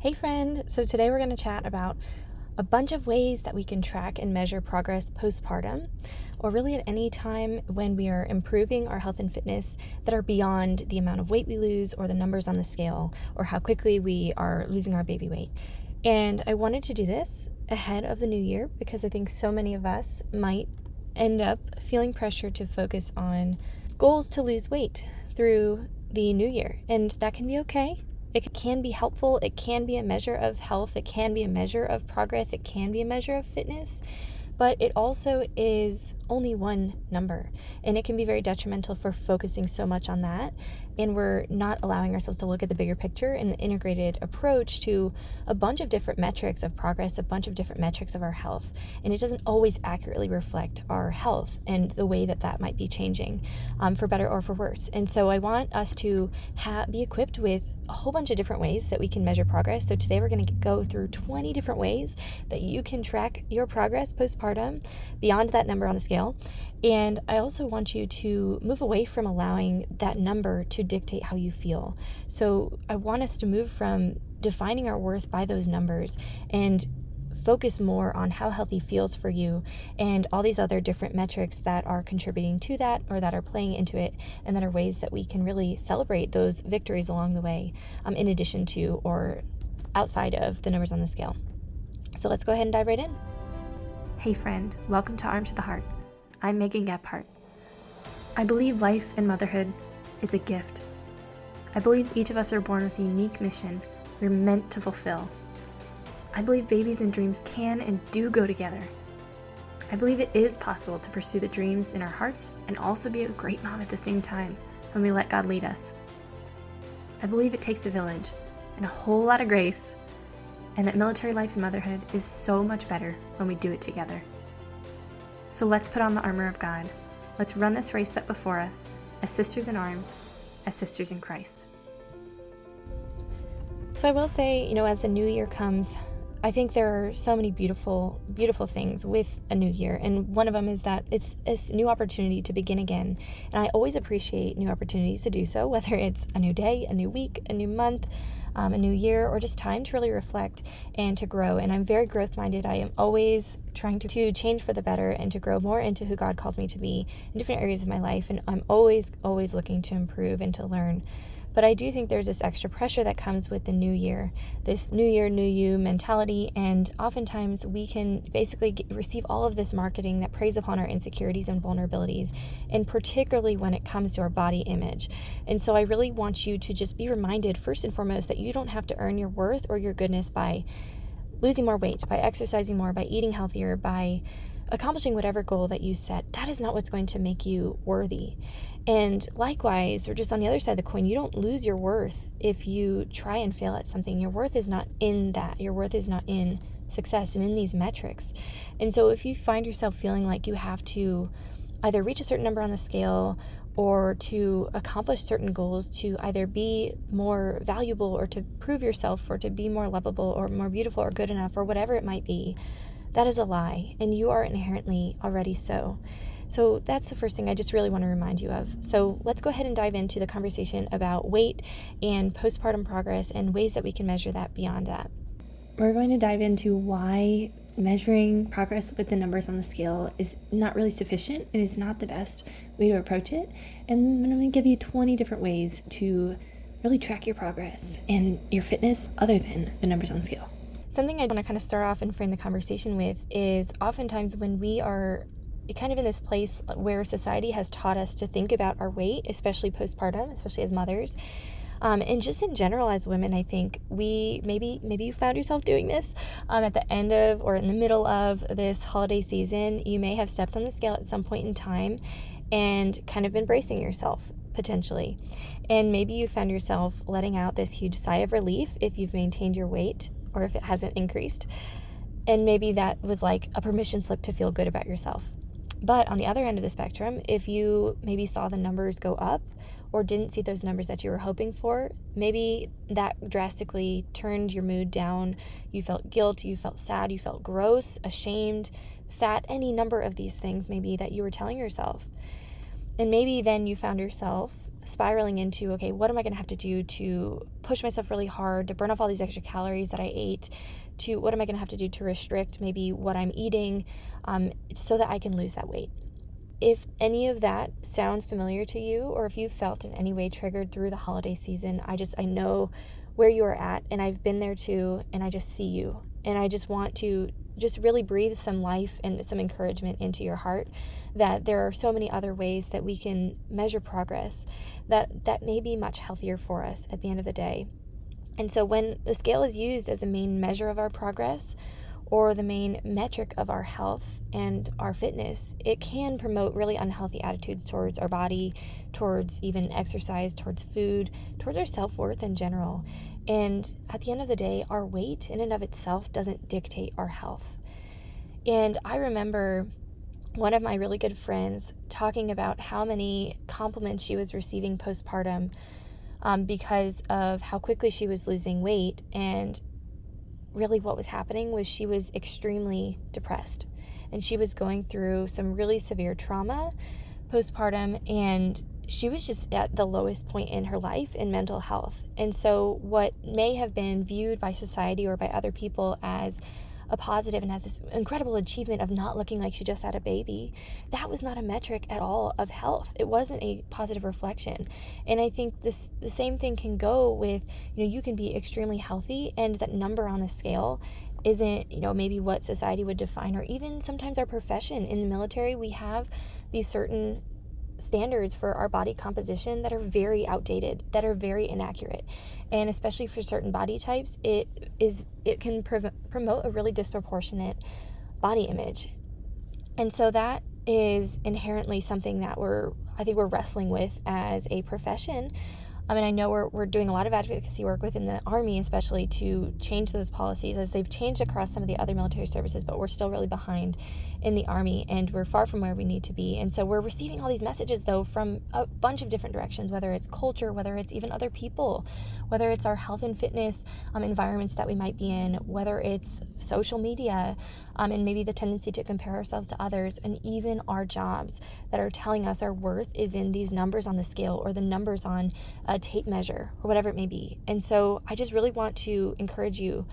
Hey, friend. So, today we're going to chat about a bunch of ways that we can track and measure progress postpartum, or really at any time when we are improving our health and fitness that are beyond the amount of weight we lose, or the numbers on the scale, or how quickly we are losing our baby weight. And I wanted to do this ahead of the new year because I think so many of us might end up feeling pressure to focus on goals to lose weight through the new year. And that can be okay. It can be helpful. It can be a measure of health. It can be a measure of progress. It can be a measure of fitness. But it also is only one number. And it can be very detrimental for focusing so much on that. And we're not allowing ourselves to look at the bigger picture and the integrated approach to a bunch of different metrics of progress, a bunch of different metrics of our health. And it doesn't always accurately reflect our health and the way that that might be changing um, for better or for worse. And so I want us to ha- be equipped with a whole bunch of different ways that we can measure progress. So today we're going to go through 20 different ways that you can track your progress postpartum beyond that number on the scale. And I also want you to move away from allowing that number to dictate how you feel. So I want us to move from defining our worth by those numbers and focus more on how healthy feels for you and all these other different metrics that are contributing to that or that are playing into it and that are ways that we can really celebrate those victories along the way um, in addition to or outside of the numbers on the scale. So let's go ahead and dive right in. Hey friend. Welcome to arm to the heart i'm megan gephardt i believe life and motherhood is a gift i believe each of us are born with a unique mission we're meant to fulfill I believe babies and dreams can and do go together. I believe it is possible to pursue the dreams in our hearts and also be a great mom at the same time when we let God lead us. I believe it takes a village and a whole lot of grace, and that military life and motherhood is so much better when we do it together. So let's put on the armor of God. Let's run this race set before us as sisters in arms, as sisters in Christ. So I will say, you know, as the new year comes, I think there are so many beautiful, beautiful things with a new year. And one of them is that it's a new opportunity to begin again. And I always appreciate new opportunities to do so, whether it's a new day, a new week, a new month, um, a new year, or just time to really reflect and to grow. And I'm very growth minded. I am always trying to, to change for the better and to grow more into who God calls me to be in different areas of my life. And I'm always, always looking to improve and to learn. But I do think there's this extra pressure that comes with the new year, this new year, new you mentality. And oftentimes we can basically get, receive all of this marketing that preys upon our insecurities and vulnerabilities, and particularly when it comes to our body image. And so I really want you to just be reminded, first and foremost, that you don't have to earn your worth or your goodness by losing more weight, by exercising more, by eating healthier, by accomplishing whatever goal that you set. That is not what's going to make you worthy. And likewise, or just on the other side of the coin, you don't lose your worth if you try and fail at something. Your worth is not in that. Your worth is not in success and in these metrics. And so if you find yourself feeling like you have to either reach a certain number on the scale or to accomplish certain goals to either be more valuable or to prove yourself or to be more lovable or more beautiful or good enough or whatever it might be, that is a lie. And you are inherently already so. So that's the first thing I just really want to remind you of. So let's go ahead and dive into the conversation about weight and postpartum progress and ways that we can measure that beyond that. We're going to dive into why measuring progress with the numbers on the scale is not really sufficient and is not the best way to approach it. And I'm going to give you 20 different ways to really track your progress and your fitness other than the numbers on scale. Something I want to kind of start off and frame the conversation with is oftentimes when we are kind of in this place where society has taught us to think about our weight, especially postpartum, especially as mothers. Um, and just in general as women i think we maybe maybe you found yourself doing this um, at the end of or in the middle of this holiday season you may have stepped on the scale at some point in time and kind of been bracing yourself potentially and maybe you found yourself letting out this huge sigh of relief if you've maintained your weight or if it hasn't increased and maybe that was like a permission slip to feel good about yourself but on the other end of the spectrum, if you maybe saw the numbers go up or didn't see those numbers that you were hoping for, maybe that drastically turned your mood down. You felt guilt, you felt sad, you felt gross, ashamed, fat, any number of these things maybe that you were telling yourself. And maybe then you found yourself spiraling into okay, what am I going to have to do to push myself really hard to burn off all these extra calories that I ate? To what am I going to have to do to restrict maybe what I'm eating um, so that I can lose that weight? If any of that sounds familiar to you, or if you felt in any way triggered through the holiday season, I just, I know where you are at, and I've been there too, and I just see you. And I just want to just really breathe some life and some encouragement into your heart that there are so many other ways that we can measure progress that that may be much healthier for us at the end of the day. And so when the scale is used as the main measure of our progress, or the main metric of our health and our fitness, it can promote really unhealthy attitudes towards our body, towards even exercise, towards food, towards our self worth in general. And at the end of the day, our weight in and of itself doesn't dictate our health. And I remember one of my really good friends talking about how many compliments she was receiving postpartum um, because of how quickly she was losing weight and really what was happening was she was extremely depressed and she was going through some really severe trauma postpartum and she was just at the lowest point in her life in mental health. And so, what may have been viewed by society or by other people as a positive and has this incredible achievement of not looking like she just had a baby, that was not a metric at all of health. It wasn't a positive reflection. And I think this the same thing can go with, you know, you can be extremely healthy and that number on the scale isn't, you know, maybe what society would define or even sometimes our profession in the military, we have these certain standards for our body composition that are very outdated, that are very inaccurate. And especially for certain body types, it is it can prov- promote a really disproportionate body image. And so that is inherently something that we're I think we're wrestling with as a profession I mean, I know we're, we're doing a lot of advocacy work within the Army, especially to change those policies as they've changed across some of the other military services, but we're still really behind in the Army and we're far from where we need to be. And so we're receiving all these messages, though, from a bunch of different directions, whether it's culture, whether it's even other people, whether it's our health and fitness um, environments that we might be in, whether it's social media, um, and maybe the tendency to compare ourselves to others, and even our jobs that are telling us our worth is in these numbers on the scale or the numbers on a tape measure or whatever it may be. And so I just really want to encourage you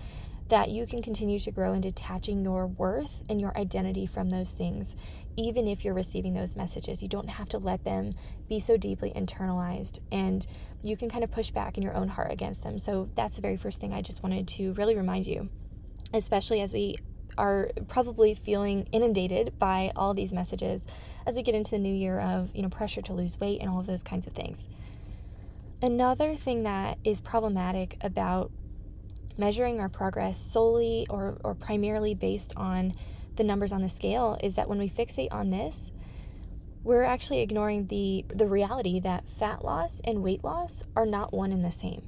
that you can continue to grow in detaching your worth and your identity from those things, even if you're receiving those messages. You don't have to let them be so deeply internalized, and you can kind of push back in your own heart against them. So, that's the very first thing I just wanted to really remind you, especially as we are probably feeling inundated by all these messages as we get into the new year of, you know, pressure to lose weight and all of those kinds of things. Another thing that is problematic about measuring our progress solely or, or primarily based on the numbers on the scale is that when we fixate on this, we're actually ignoring the, the reality that fat loss and weight loss are not one and the same.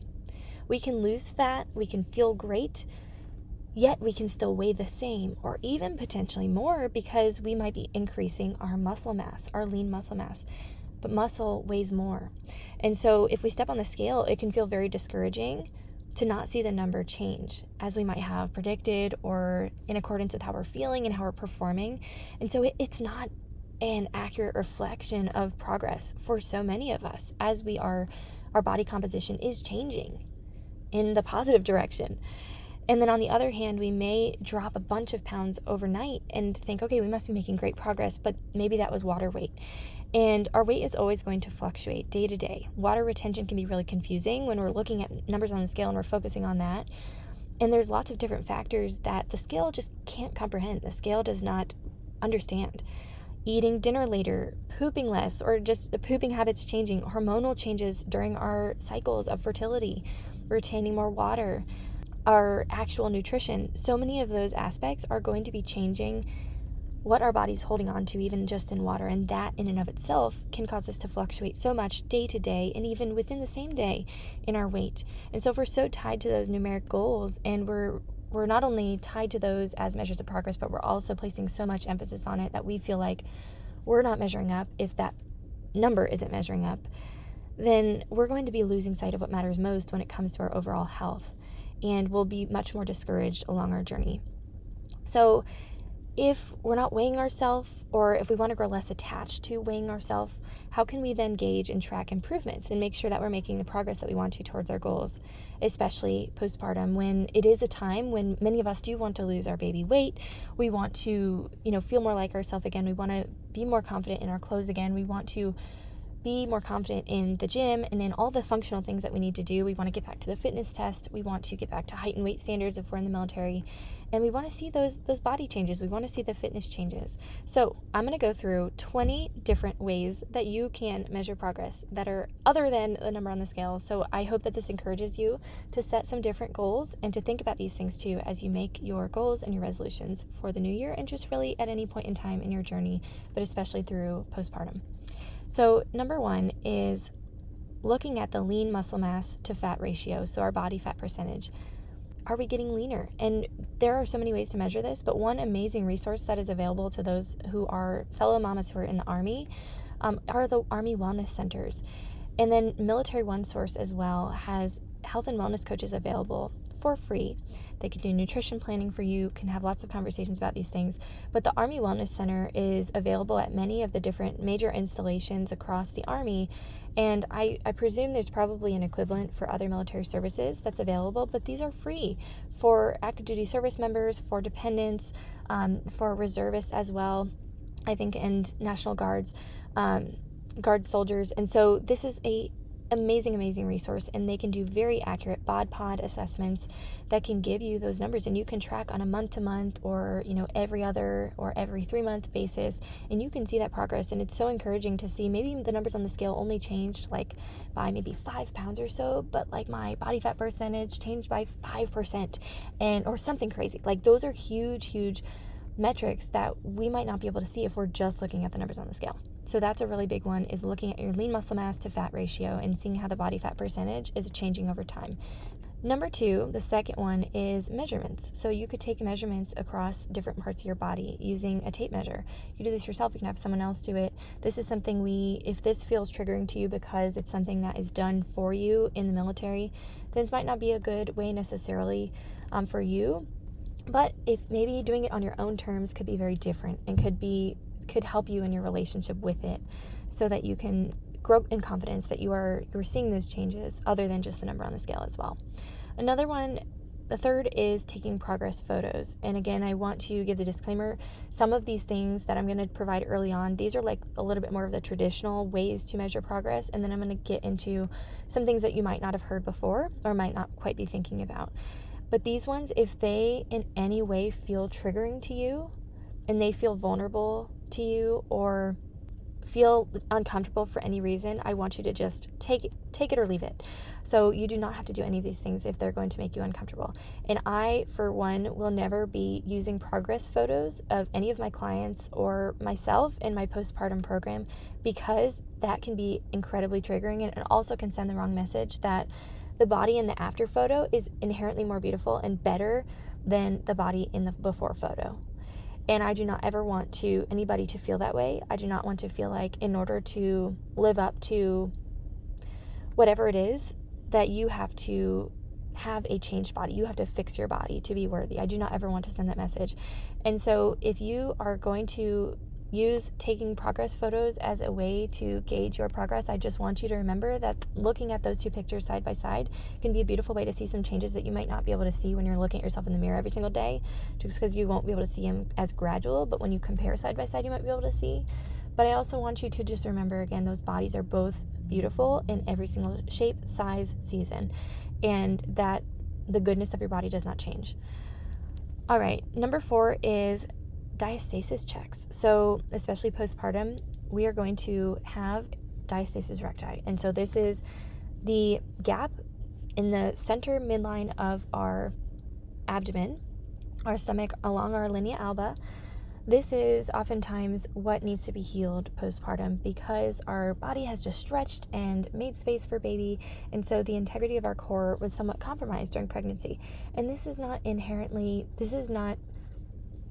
We can lose fat, we can feel great, Yet we can still weigh the same or even potentially more because we might be increasing our muscle mass, our lean muscle mass. But muscle weighs more. And so if we step on the scale, it can feel very discouraging to not see the number change as we might have predicted or in accordance with how we're feeling and how we're performing. And so it, it's not an accurate reflection of progress for so many of us as we are our body composition is changing in the positive direction. And then on the other hand, we may drop a bunch of pounds overnight and think, okay, we must be making great progress, but maybe that was water weight. And our weight is always going to fluctuate day to day. Water retention can be really confusing when we're looking at numbers on the scale and we're focusing on that. And there's lots of different factors that the scale just can't comprehend. The scale does not understand. Eating dinner later, pooping less, or just the pooping habits changing, hormonal changes during our cycles of fertility, retaining more water, our actual nutrition, so many of those aspects are going to be changing what our body's holding on to, even just in water. And that, in and of itself, can cause us to fluctuate so much day to day and even within the same day in our weight. And so, if we're so tied to those numeric goals and we're we're not only tied to those as measures of progress, but we're also placing so much emphasis on it that we feel like we're not measuring up if that number isn't measuring up, then we're going to be losing sight of what matters most when it comes to our overall health and we'll be much more discouraged along our journey. So, if we're not weighing ourselves or if we want to grow less attached to weighing ourselves, how can we then gauge and track improvements and make sure that we're making the progress that we want to towards our goals, especially postpartum when it is a time when many of us do want to lose our baby weight. We want to, you know, feel more like ourselves again. We want to be more confident in our clothes again. We want to be more confident in the gym and in all the functional things that we need to do. We want to get back to the fitness test. We want to get back to height and weight standards if we're in the military. And we want to see those those body changes. We want to see the fitness changes. So, I'm going to go through 20 different ways that you can measure progress that are other than the number on the scale. So, I hope that this encourages you to set some different goals and to think about these things too as you make your goals and your resolutions for the new year and just really at any point in time in your journey, but especially through postpartum. So, number one is looking at the lean muscle mass to fat ratio, so our body fat percentage. Are we getting leaner? And there are so many ways to measure this, but one amazing resource that is available to those who are fellow mamas who are in the Army um, are the Army Wellness Centers. And then Military OneSource as well has health and wellness coaches available for free. They can do nutrition planning for you, can have lots of conversations about these things. But the Army Wellness Center is available at many of the different major installations across the Army. And I, I presume there's probably an equivalent for other military services that's available, but these are free for active duty service members, for dependents, um, for reservists as well, I think, and National Guards. Um, guard soldiers and so this is a amazing, amazing resource, and they can do very accurate bod pod assessments that can give you those numbers, and you can track on a month to month or you know every other or every three month basis, and you can see that progress. And it's so encouraging to see. Maybe the numbers on the scale only changed like by maybe five pounds or so, but like my body fat percentage changed by five percent, and or something crazy. Like those are huge, huge metrics that we might not be able to see if we're just looking at the numbers on the scale. So that's a really big one is looking at your lean muscle mass to fat ratio and seeing how the body fat percentage is changing over time. Number two, the second one is measurements. So you could take measurements across different parts of your body using a tape measure. You can do this yourself, you can have someone else do it. This is something we, if this feels triggering to you because it's something that is done for you in the military, then this might not be a good way necessarily um, for you. But if maybe doing it on your own terms could be very different and could be could help you in your relationship with it so that you can grow in confidence that you are you're seeing those changes other than just the number on the scale as well. Another one the third is taking progress photos. And again, I want to give the disclaimer some of these things that I'm going to provide early on, these are like a little bit more of the traditional ways to measure progress. And then I'm going to get into some things that you might not have heard before or might not quite be thinking about. But these ones, if they in any way feel triggering to you and they feel vulnerable to you or feel uncomfortable for any reason, I want you to just take it, take it or leave it. So you do not have to do any of these things if they're going to make you uncomfortable. And I, for one, will never be using progress photos of any of my clients or myself in my postpartum program because that can be incredibly triggering and also can send the wrong message that the body in the after photo is inherently more beautiful and better than the body in the before photo. And I do not ever want to anybody to feel that way. I do not want to feel like in order to live up to whatever it is that you have to have a changed body. You have to fix your body to be worthy. I do not ever want to send that message. And so if you are going to use taking progress photos as a way to gauge your progress. I just want you to remember that looking at those two pictures side by side can be a beautiful way to see some changes that you might not be able to see when you're looking at yourself in the mirror every single day, just because you won't be able to see them as gradual. But when you compare side by side, you might be able to see. But I also want you to just remember again, those bodies are both beautiful in every single shape, size, season, and that the goodness of your body does not change. All right, number four is diastasis checks. So, especially postpartum, we are going to have diastasis recti. And so, this is the gap in the center midline of our abdomen, our stomach, along our linea alba. This is oftentimes what needs to be healed postpartum because our body has just stretched and made space for baby, and so the integrity of our core was somewhat compromised during pregnancy. And this is not inherently, this is not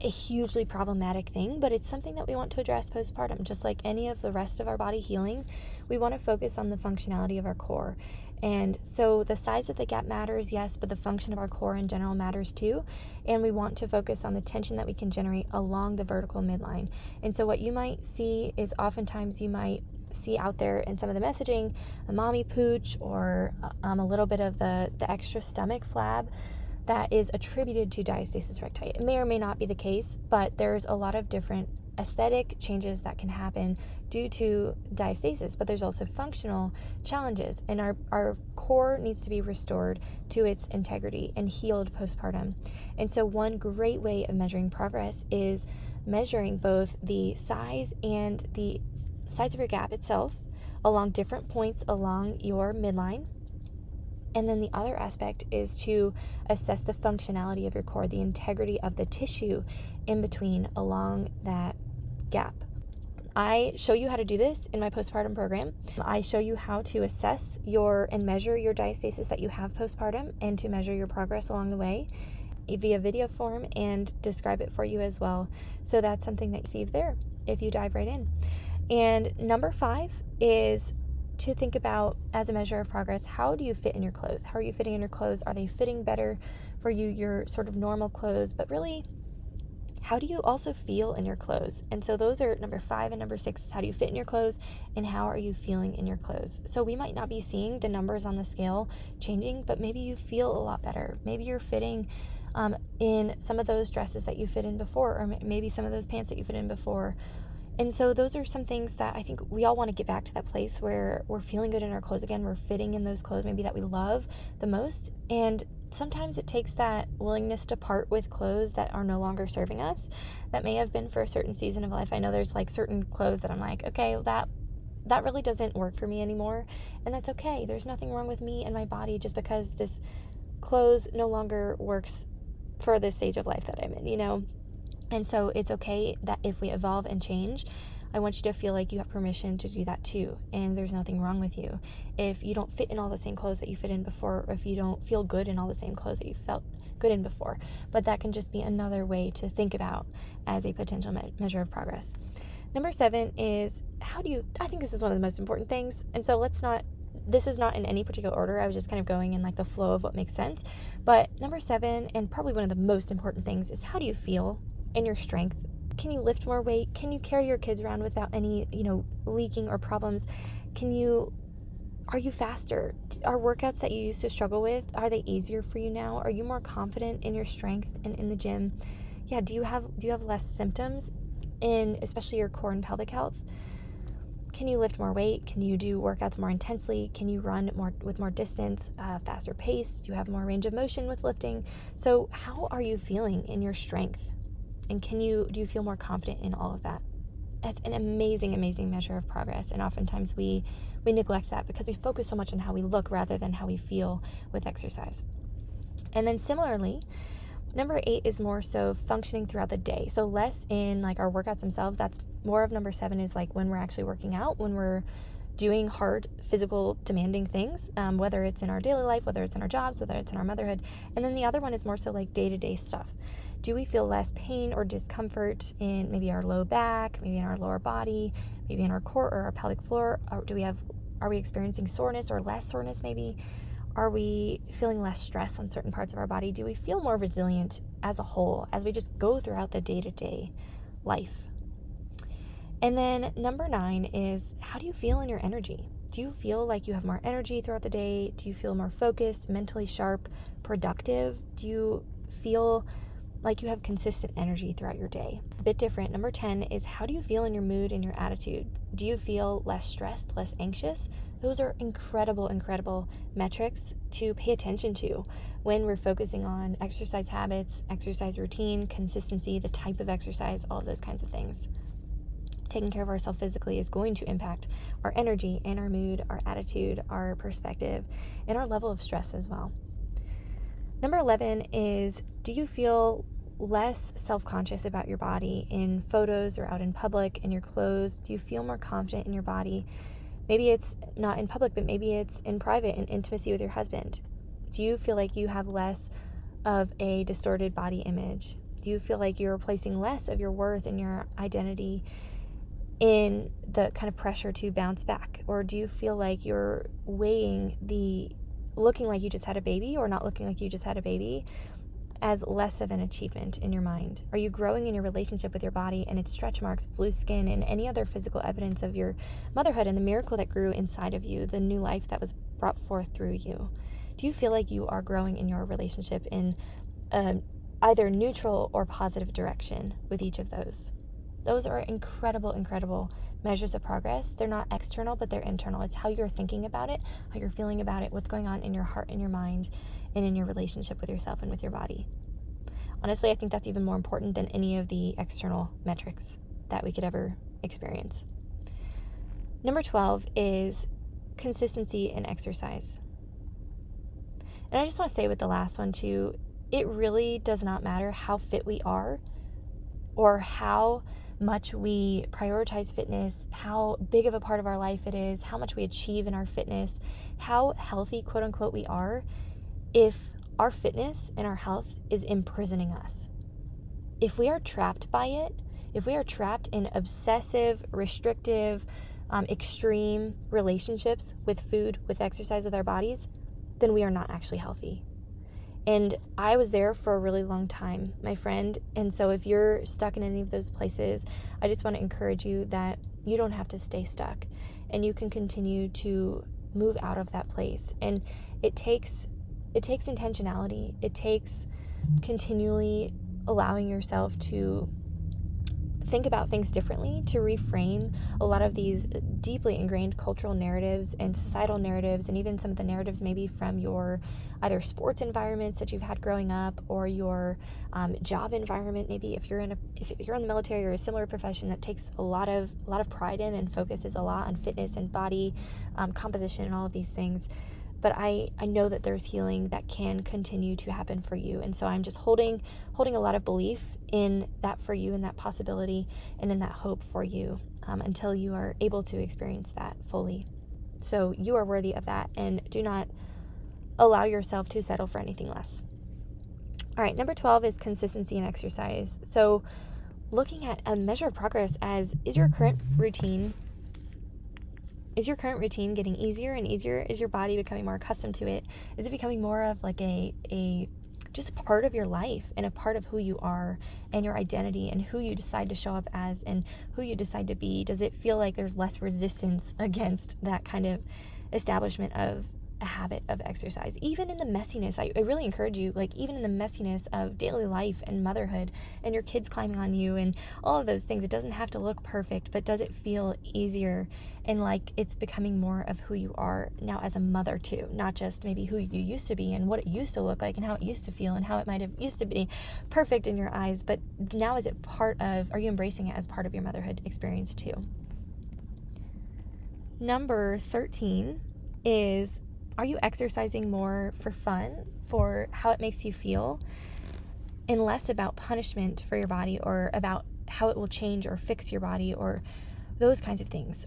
a hugely problematic thing, but it's something that we want to address postpartum. Just like any of the rest of our body healing, we want to focus on the functionality of our core. And so the size of the gap matters, yes, but the function of our core in general matters too. And we want to focus on the tension that we can generate along the vertical midline. And so what you might see is oftentimes you might see out there in some of the messaging a mommy pooch or um, a little bit of the, the extra stomach flab that is attributed to diastasis recti. It may or may not be the case, but there's a lot of different aesthetic changes that can happen due to diastasis, but there's also functional challenges, and our, our core needs to be restored to its integrity and healed postpartum. And so, one great way of measuring progress is measuring both the size and the size of your gap itself along different points along your midline. And then the other aspect is to assess the functionality of your core, the integrity of the tissue in between along that gap. I show you how to do this in my postpartum program. I show you how to assess your and measure your diastasis that you have postpartum and to measure your progress along the way via video form and describe it for you as well. So that's something that you see there if you dive right in. And number five is to think about as a measure of progress how do you fit in your clothes? How are you fitting in your clothes? Are they fitting better for you, your sort of normal clothes? But really, how do you also feel in your clothes? And so those are number five and number six is how do you fit in your clothes and how are you feeling in your clothes? So we might not be seeing the numbers on the scale changing, but maybe you feel a lot better. Maybe you're fitting um, in some of those dresses that you fit in before, or maybe some of those pants that you fit in before. And so those are some things that I think we all want to get back to that place where we're feeling good in our clothes again. We're fitting in those clothes maybe that we love the most. And sometimes it takes that willingness to part with clothes that are no longer serving us that may have been for a certain season of life i know there's like certain clothes that i'm like okay that that really doesn't work for me anymore and that's okay there's nothing wrong with me and my body just because this clothes no longer works for this stage of life that i'm in you know and so it's okay that if we evolve and change I want you to feel like you have permission to do that too, and there's nothing wrong with you. If you don't fit in all the same clothes that you fit in before, or if you don't feel good in all the same clothes that you felt good in before, but that can just be another way to think about as a potential me- measure of progress. Number seven is how do you, I think this is one of the most important things, and so let's not this is not in any particular order. I was just kind of going in like the flow of what makes sense. But number seven, and probably one of the most important things, is how do you feel in your strength can you lift more weight? Can you carry your kids around without any, you know, leaking or problems? Can you are you faster? Are workouts that you used to struggle with, are they easier for you now? Are you more confident in your strength and in the gym? Yeah, do you have do you have less symptoms in especially your core and pelvic health? Can you lift more weight? Can you do workouts more intensely? Can you run more with more distance, uh, faster pace? Do you have more range of motion with lifting? So, how are you feeling in your strength? And can you do you feel more confident in all of that? That's an amazing, amazing measure of progress. And oftentimes we we neglect that because we focus so much on how we look rather than how we feel with exercise. And then similarly, number eight is more so functioning throughout the day. So less in like our workouts themselves. That's more of number seven is like when we're actually working out, when we're doing hard physical demanding things um, whether it's in our daily life whether it's in our jobs whether it's in our motherhood and then the other one is more so like day-to-day stuff do we feel less pain or discomfort in maybe our low back, maybe in our lower body, maybe in our core or our pelvic floor? Or do we have are we experiencing soreness or less soreness maybe? Are we feeling less stress on certain parts of our body? Do we feel more resilient as a whole as we just go throughout the day-to-day life? And then number 9 is how do you feel in your energy? Do you feel like you have more energy throughout the day? Do you feel more focused, mentally sharp, productive? Do you feel like you have consistent energy throughout your day. A bit different. Number 10 is how do you feel in your mood and your attitude? Do you feel less stressed, less anxious? Those are incredible, incredible metrics to pay attention to when we're focusing on exercise habits, exercise routine, consistency, the type of exercise, all of those kinds of things. Taking care of ourselves physically is going to impact our energy and our mood, our attitude, our perspective, and our level of stress as well. Number 11 is do you feel less self conscious about your body in photos or out in public, in your clothes? Do you feel more confident in your body? Maybe it's not in public, but maybe it's in private, in intimacy with your husband. Do you feel like you have less of a distorted body image? Do you feel like you're placing less of your worth and your identity in the kind of pressure to bounce back? Or do you feel like you're weighing the looking like you just had a baby or not looking like you just had a baby as less of an achievement in your mind? Are you growing in your relationship with your body and its stretch marks, its loose skin, and any other physical evidence of your motherhood and the miracle that grew inside of you, the new life that was brought forth through you? Do you feel like you are growing in your relationship in um, either neutral or positive direction with each of those? Those are incredible, incredible measures of progress. They're not external, but they're internal. It's how you're thinking about it, how you're feeling about it, what's going on in your heart and your mind, and in your relationship with yourself and with your body. Honestly, I think that's even more important than any of the external metrics that we could ever experience. Number 12 is consistency in exercise. And I just want to say with the last one too, it really does not matter how fit we are or how much we prioritize fitness, how big of a part of our life it is, how much we achieve in our fitness, how healthy, quote unquote, we are, if our fitness and our health is imprisoning us. If we are trapped by it, if we are trapped in obsessive, restrictive, um, extreme relationships with food, with exercise, with our bodies, then we are not actually healthy. And I was there for a really long time, my friend. And so if you're stuck in any of those places, I just want to encourage you that you don't have to stay stuck and you can continue to move out of that place. And it takes it takes intentionality. It takes continually allowing yourself to think about things differently, to reframe a lot of these deeply ingrained cultural narratives and societal narratives, and even some of the narratives maybe from your either sports environments that you've had growing up or your um, job environment. Maybe if you're in a if you're in the military or a similar profession that takes a lot of a lot of pride in and focuses a lot on fitness and body um, composition and all of these things but I, I know that there's healing that can continue to happen for you. And so i'm just holding holding a lot of belief in that for you and that possibility and in that hope for you um, until you are able to experience that fully. So you are worthy of that and do not allow yourself to settle for anything less. All right number 12 is consistency in exercise. So looking at a measure of progress as is your current routine is your current routine getting easier and easier? Is your body becoming more accustomed to it? Is it becoming more of like a a just part of your life and a part of who you are and your identity and who you decide to show up as and who you decide to be? Does it feel like there's less resistance against that kind of establishment of a habit of exercise even in the messiness. I, I, really encourage you like even in the messiness of daily life and motherhood and your kids climbing on you and all of those things it doesn't have to look perfect but does it feel easier and like it's becoming more of who you are now as a mother too not just maybe who you used to be and what it used to look like and how it used to feel and how it might have used to be perfect in your eyes but now is it part of are you embracing it as part of your motherhood experience too? Number 13 is are you exercising more for fun, for how it makes you feel, and less about punishment for your body or about how it will change or fix your body or those kinds of things?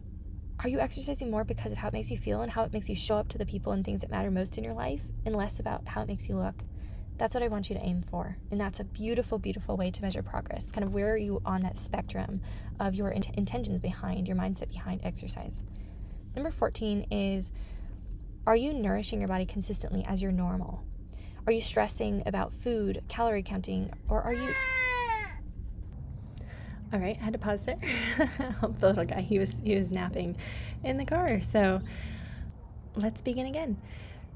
Are you exercising more because of how it makes you feel and how it makes you show up to the people and things that matter most in your life and less about how it makes you look? That's what I want you to aim for. And that's a beautiful, beautiful way to measure progress. Kind of where are you on that spectrum of your int- intentions behind, your mindset behind exercise? Number 14 is are you nourishing your body consistently as your normal? Are you stressing about food, calorie counting, or are you all right, I had to pause there. Help the little guy, he was he was napping in the car. So let's begin again.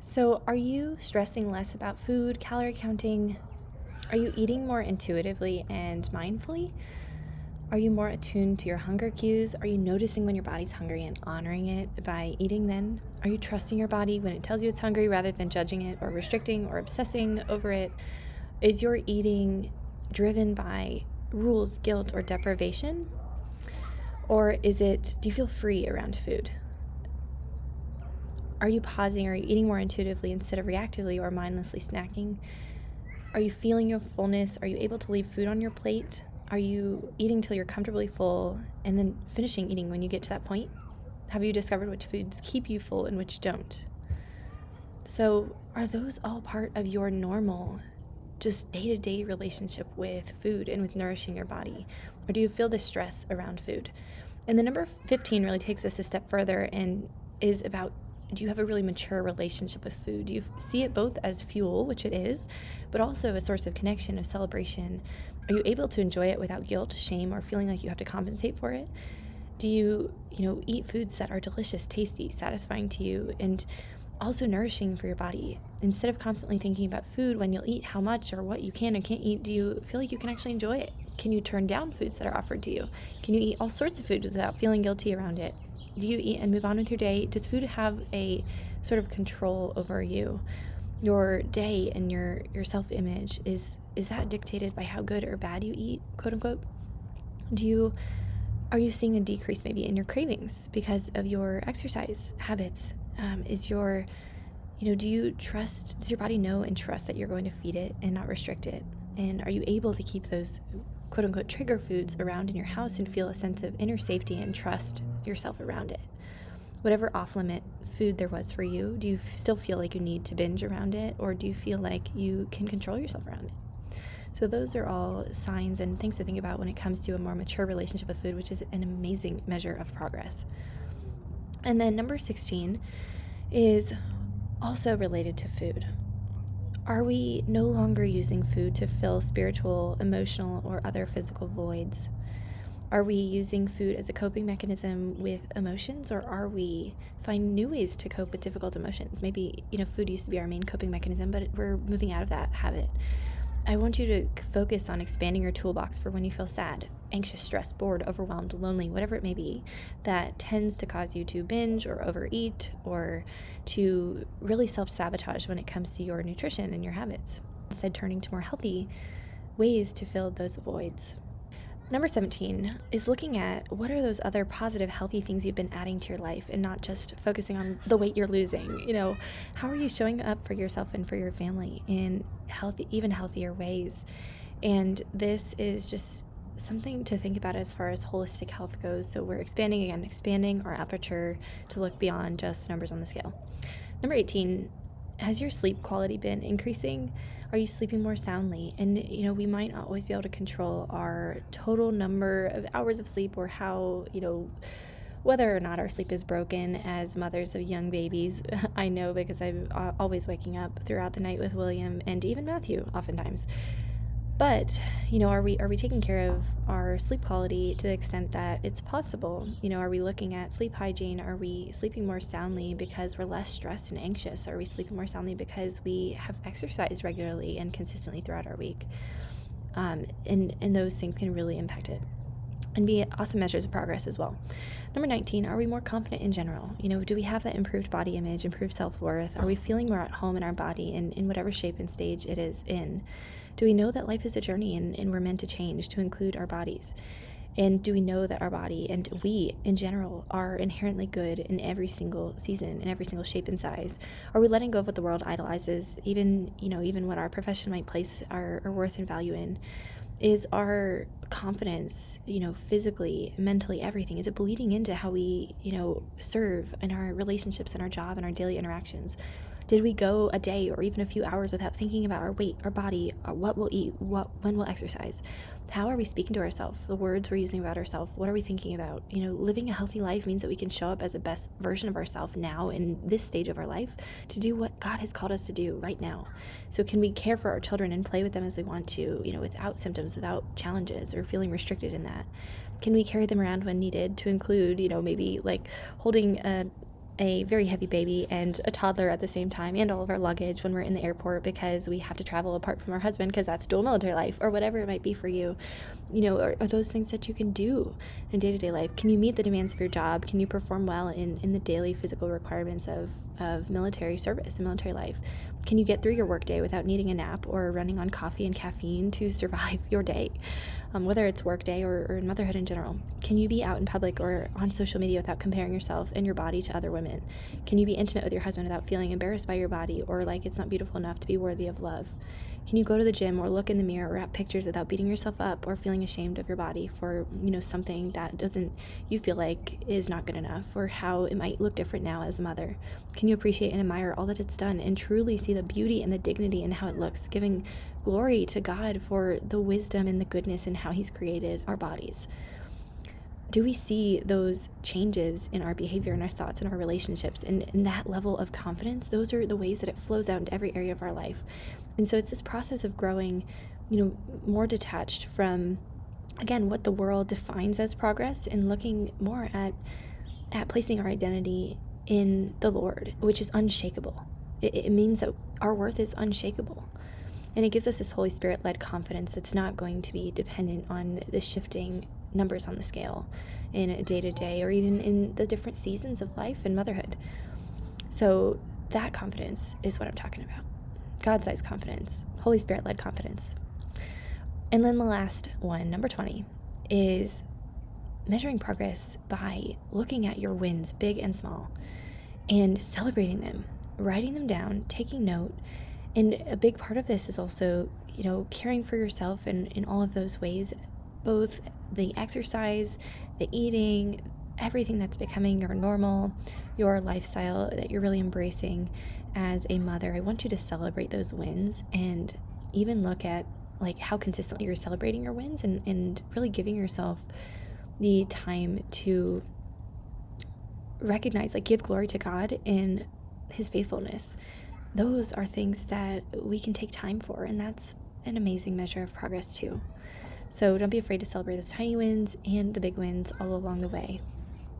So, are you stressing less about food, calorie counting? Are you eating more intuitively and mindfully? Are you more attuned to your hunger cues? Are you noticing when your body's hungry and honoring it by eating then? Are you trusting your body when it tells you it's hungry rather than judging it or restricting or obsessing over it? Is your eating driven by rules, guilt, or deprivation? Or is it, do you feel free around food? Are you pausing? Are you eating more intuitively instead of reactively or mindlessly snacking? Are you feeling your fullness? Are you able to leave food on your plate? Are you eating till you're comfortably full and then finishing eating when you get to that point? Have you discovered which foods keep you full and which don't? So, are those all part of your normal, just day to day relationship with food and with nourishing your body? Or do you feel the stress around food? And the number 15 really takes us a step further and is about do you have a really mature relationship with food? Do you see it both as fuel, which it is, but also a source of connection, of celebration? Are you able to enjoy it without guilt, shame, or feeling like you have to compensate for it? Do you, you know, eat foods that are delicious, tasty, satisfying to you, and also nourishing for your body? Instead of constantly thinking about food when you'll eat, how much or what you can and can't eat, do you feel like you can actually enjoy it? Can you turn down foods that are offered to you? Can you eat all sorts of foods without feeling guilty around it? do you eat and move on with your day? Does food have a sort of control over you? Your day and your your self-image is is that dictated by how good or bad you eat, quote unquote? Do you are you seeing a decrease maybe in your cravings because of your exercise habits? Um, is your you know, do you trust does your body know and trust that you're going to feed it and not restrict it? And are you able to keep those quote unquote trigger foods around in your house and feel a sense of inner safety and trust yourself around it. Whatever off limit food there was for you, do you still feel like you need to binge around it or do you feel like you can control yourself around it? So, those are all signs and things to think about when it comes to a more mature relationship with food, which is an amazing measure of progress. And then number 16 is also related to food. Are we no longer using food to fill spiritual, emotional, or other physical voids? Are we using food as a coping mechanism with emotions, or are we finding new ways to cope with difficult emotions? Maybe, you know, food used to be our main coping mechanism, but we're moving out of that habit. I want you to focus on expanding your toolbox for when you feel sad, anxious, stressed, bored, overwhelmed, lonely, whatever it may be, that tends to cause you to binge or overeat or to really self sabotage when it comes to your nutrition and your habits. Instead, turning to more healthy ways to fill those voids. Number 17 is looking at what are those other positive, healthy things you've been adding to your life and not just focusing on the weight you're losing. You know, how are you showing up for yourself and for your family in healthy, even healthier ways? And this is just something to think about as far as holistic health goes. So we're expanding again, expanding our aperture to look beyond just numbers on the scale. Number 18, has your sleep quality been increasing? Are you sleeping more soundly? And, you know, we might not always be able to control our total number of hours of sleep or how, you know, whether or not our sleep is broken as mothers of young babies. I know because I'm always waking up throughout the night with William and even Matthew, oftentimes. But, you know, are we are we taking care of our sleep quality to the extent that it's possible? You know, are we looking at sleep hygiene? Are we sleeping more soundly because we're less stressed and anxious? Are we sleeping more soundly because we have exercised regularly and consistently throughout our week? Um, and and those things can really impact it and be awesome measures of progress as well. Number 19, are we more confident in general? You know, do we have that improved body image, improved self worth? Are we feeling more at home in our body in, in whatever shape and stage it is in? Do we know that life is a journey and, and we're meant to change to include our bodies? And do we know that our body and we in general are inherently good in every single season, in every single shape and size? Are we letting go of what the world idolizes, even you know, even what our profession might place our, our worth and value in? Is our confidence, you know, physically, mentally, everything, is it bleeding into how we, you know, serve in our relationships and our job and our daily interactions? Did we go a day or even a few hours without thinking about our weight, our body, our what we'll eat, what when we'll exercise? How are we speaking to ourselves? The words we're using about ourselves. What are we thinking about? You know, living a healthy life means that we can show up as the best version of ourselves now in this stage of our life to do what God has called us to do right now. So can we care for our children and play with them as we want to, you know, without symptoms, without challenges or feeling restricted in that? Can we carry them around when needed to include, you know, maybe like holding a a very heavy baby and a toddler at the same time and all of our luggage when we're in the airport because we have to travel apart from our husband because that's dual military life or whatever it might be for you. You know are, are those things that you can do in day-to-day life? Can you meet the demands of your job? Can you perform well in, in the daily physical requirements of, of military service and military life? Can you get through your workday without needing a nap or running on coffee and caffeine to survive your day um, whether it's workday or, or in motherhood in general? Can you be out in public or on social media without comparing yourself and your body to other women? Can you be intimate with your husband without feeling embarrassed by your body or like it's not beautiful enough to be worthy of love? Can you go to the gym or look in the mirror or at pictures without beating yourself up or feeling ashamed of your body for, you know, something that doesn't you feel like is not good enough or how it might look different now as a mother? Can you appreciate and admire all that it's done and truly see the beauty and the dignity in how it looks, giving glory to God for the wisdom and the goodness in how He's created our bodies. do we see those changes in our behavior and our thoughts and our relationships and, and that level of confidence? Those are the ways that it flows out into every area of our life. And so it's this process of growing you know more detached from again what the world defines as progress and looking more at at placing our identity in the lord which is unshakable. It, it means that our worth is unshakable and it gives us this holy spirit led confidence that's not going to be dependent on the shifting numbers on the scale in a day to day or even in the different seasons of life and motherhood. So, that confidence is what I'm talking about God sized confidence, Holy Spirit led confidence. And then the last one, number 20, is measuring progress by looking at your wins, big and small, and celebrating them, writing them down, taking note. And a big part of this is also, you know, caring for yourself in, in all of those ways, both the exercise, the eating, everything that's becoming your normal, your lifestyle that you're really embracing as a mother. I want you to celebrate those wins and even look at like how consistently you're celebrating your wins and, and really giving yourself the time to recognize, like give glory to God in his faithfulness. Those are things that we can take time for, and that's an amazing measure of progress too. So don't be afraid to celebrate those tiny wins and the big wins all along the way.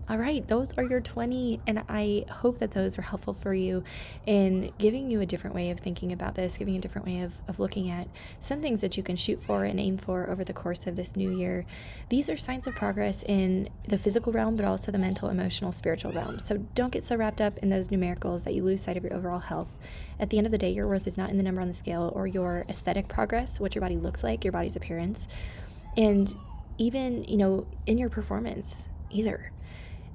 All right, those are your 20, and I hope that those were helpful for you in giving you a different way of thinking about this, giving a different way of, of looking at some things that you can shoot for and aim for over the course of this new year. These are signs of progress in the physical realm, but also the mental, emotional, spiritual realm. So don't get so wrapped up in those numericals that you lose sight of your overall health. At the end of the day, your worth is not in the number on the scale or your aesthetic progress, what your body looks like, your body's appearance, and even, you know, in your performance either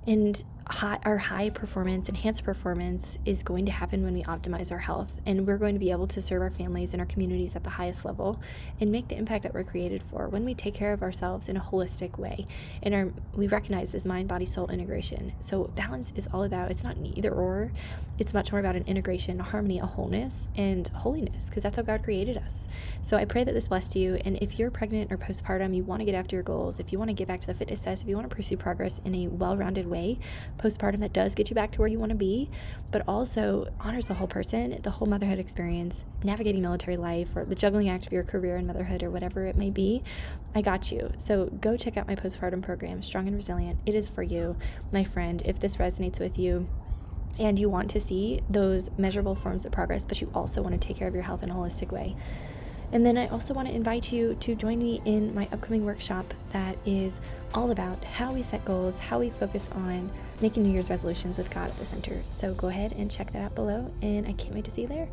and high, our high performance, enhanced performance is going to happen when we optimize our health. And we're going to be able to serve our families and our communities at the highest level and make the impact that we're created for when we take care of ourselves in a holistic way. And our, we recognize this mind, body, soul integration. So balance is all about, it's not either or, it's much more about an integration, a harmony, a wholeness, and holiness, because that's how God created us. So I pray that this blessed you. And if you're pregnant or postpartum, you want to get after your goals, if you want to get back to the fitness test, if you want to pursue progress in a well rounded way, postpartum that does get you back to where you want to be, but also honors the whole person, the whole motherhood experience, navigating military life, or the juggling act of your career and motherhood, or whatever it may be, I got you. So go check out my postpartum program, Strong and Resilient. It is for you, my friend. If this resonates with you, and you want to see those measurable forms of progress, but you also want to take care of your health in a holistic way, and then I also want to invite you to join me in my upcoming workshop that is all about how we set goals, how we focus on making New Year's resolutions with God at the center. So go ahead and check that out below, and I can't wait to see you there.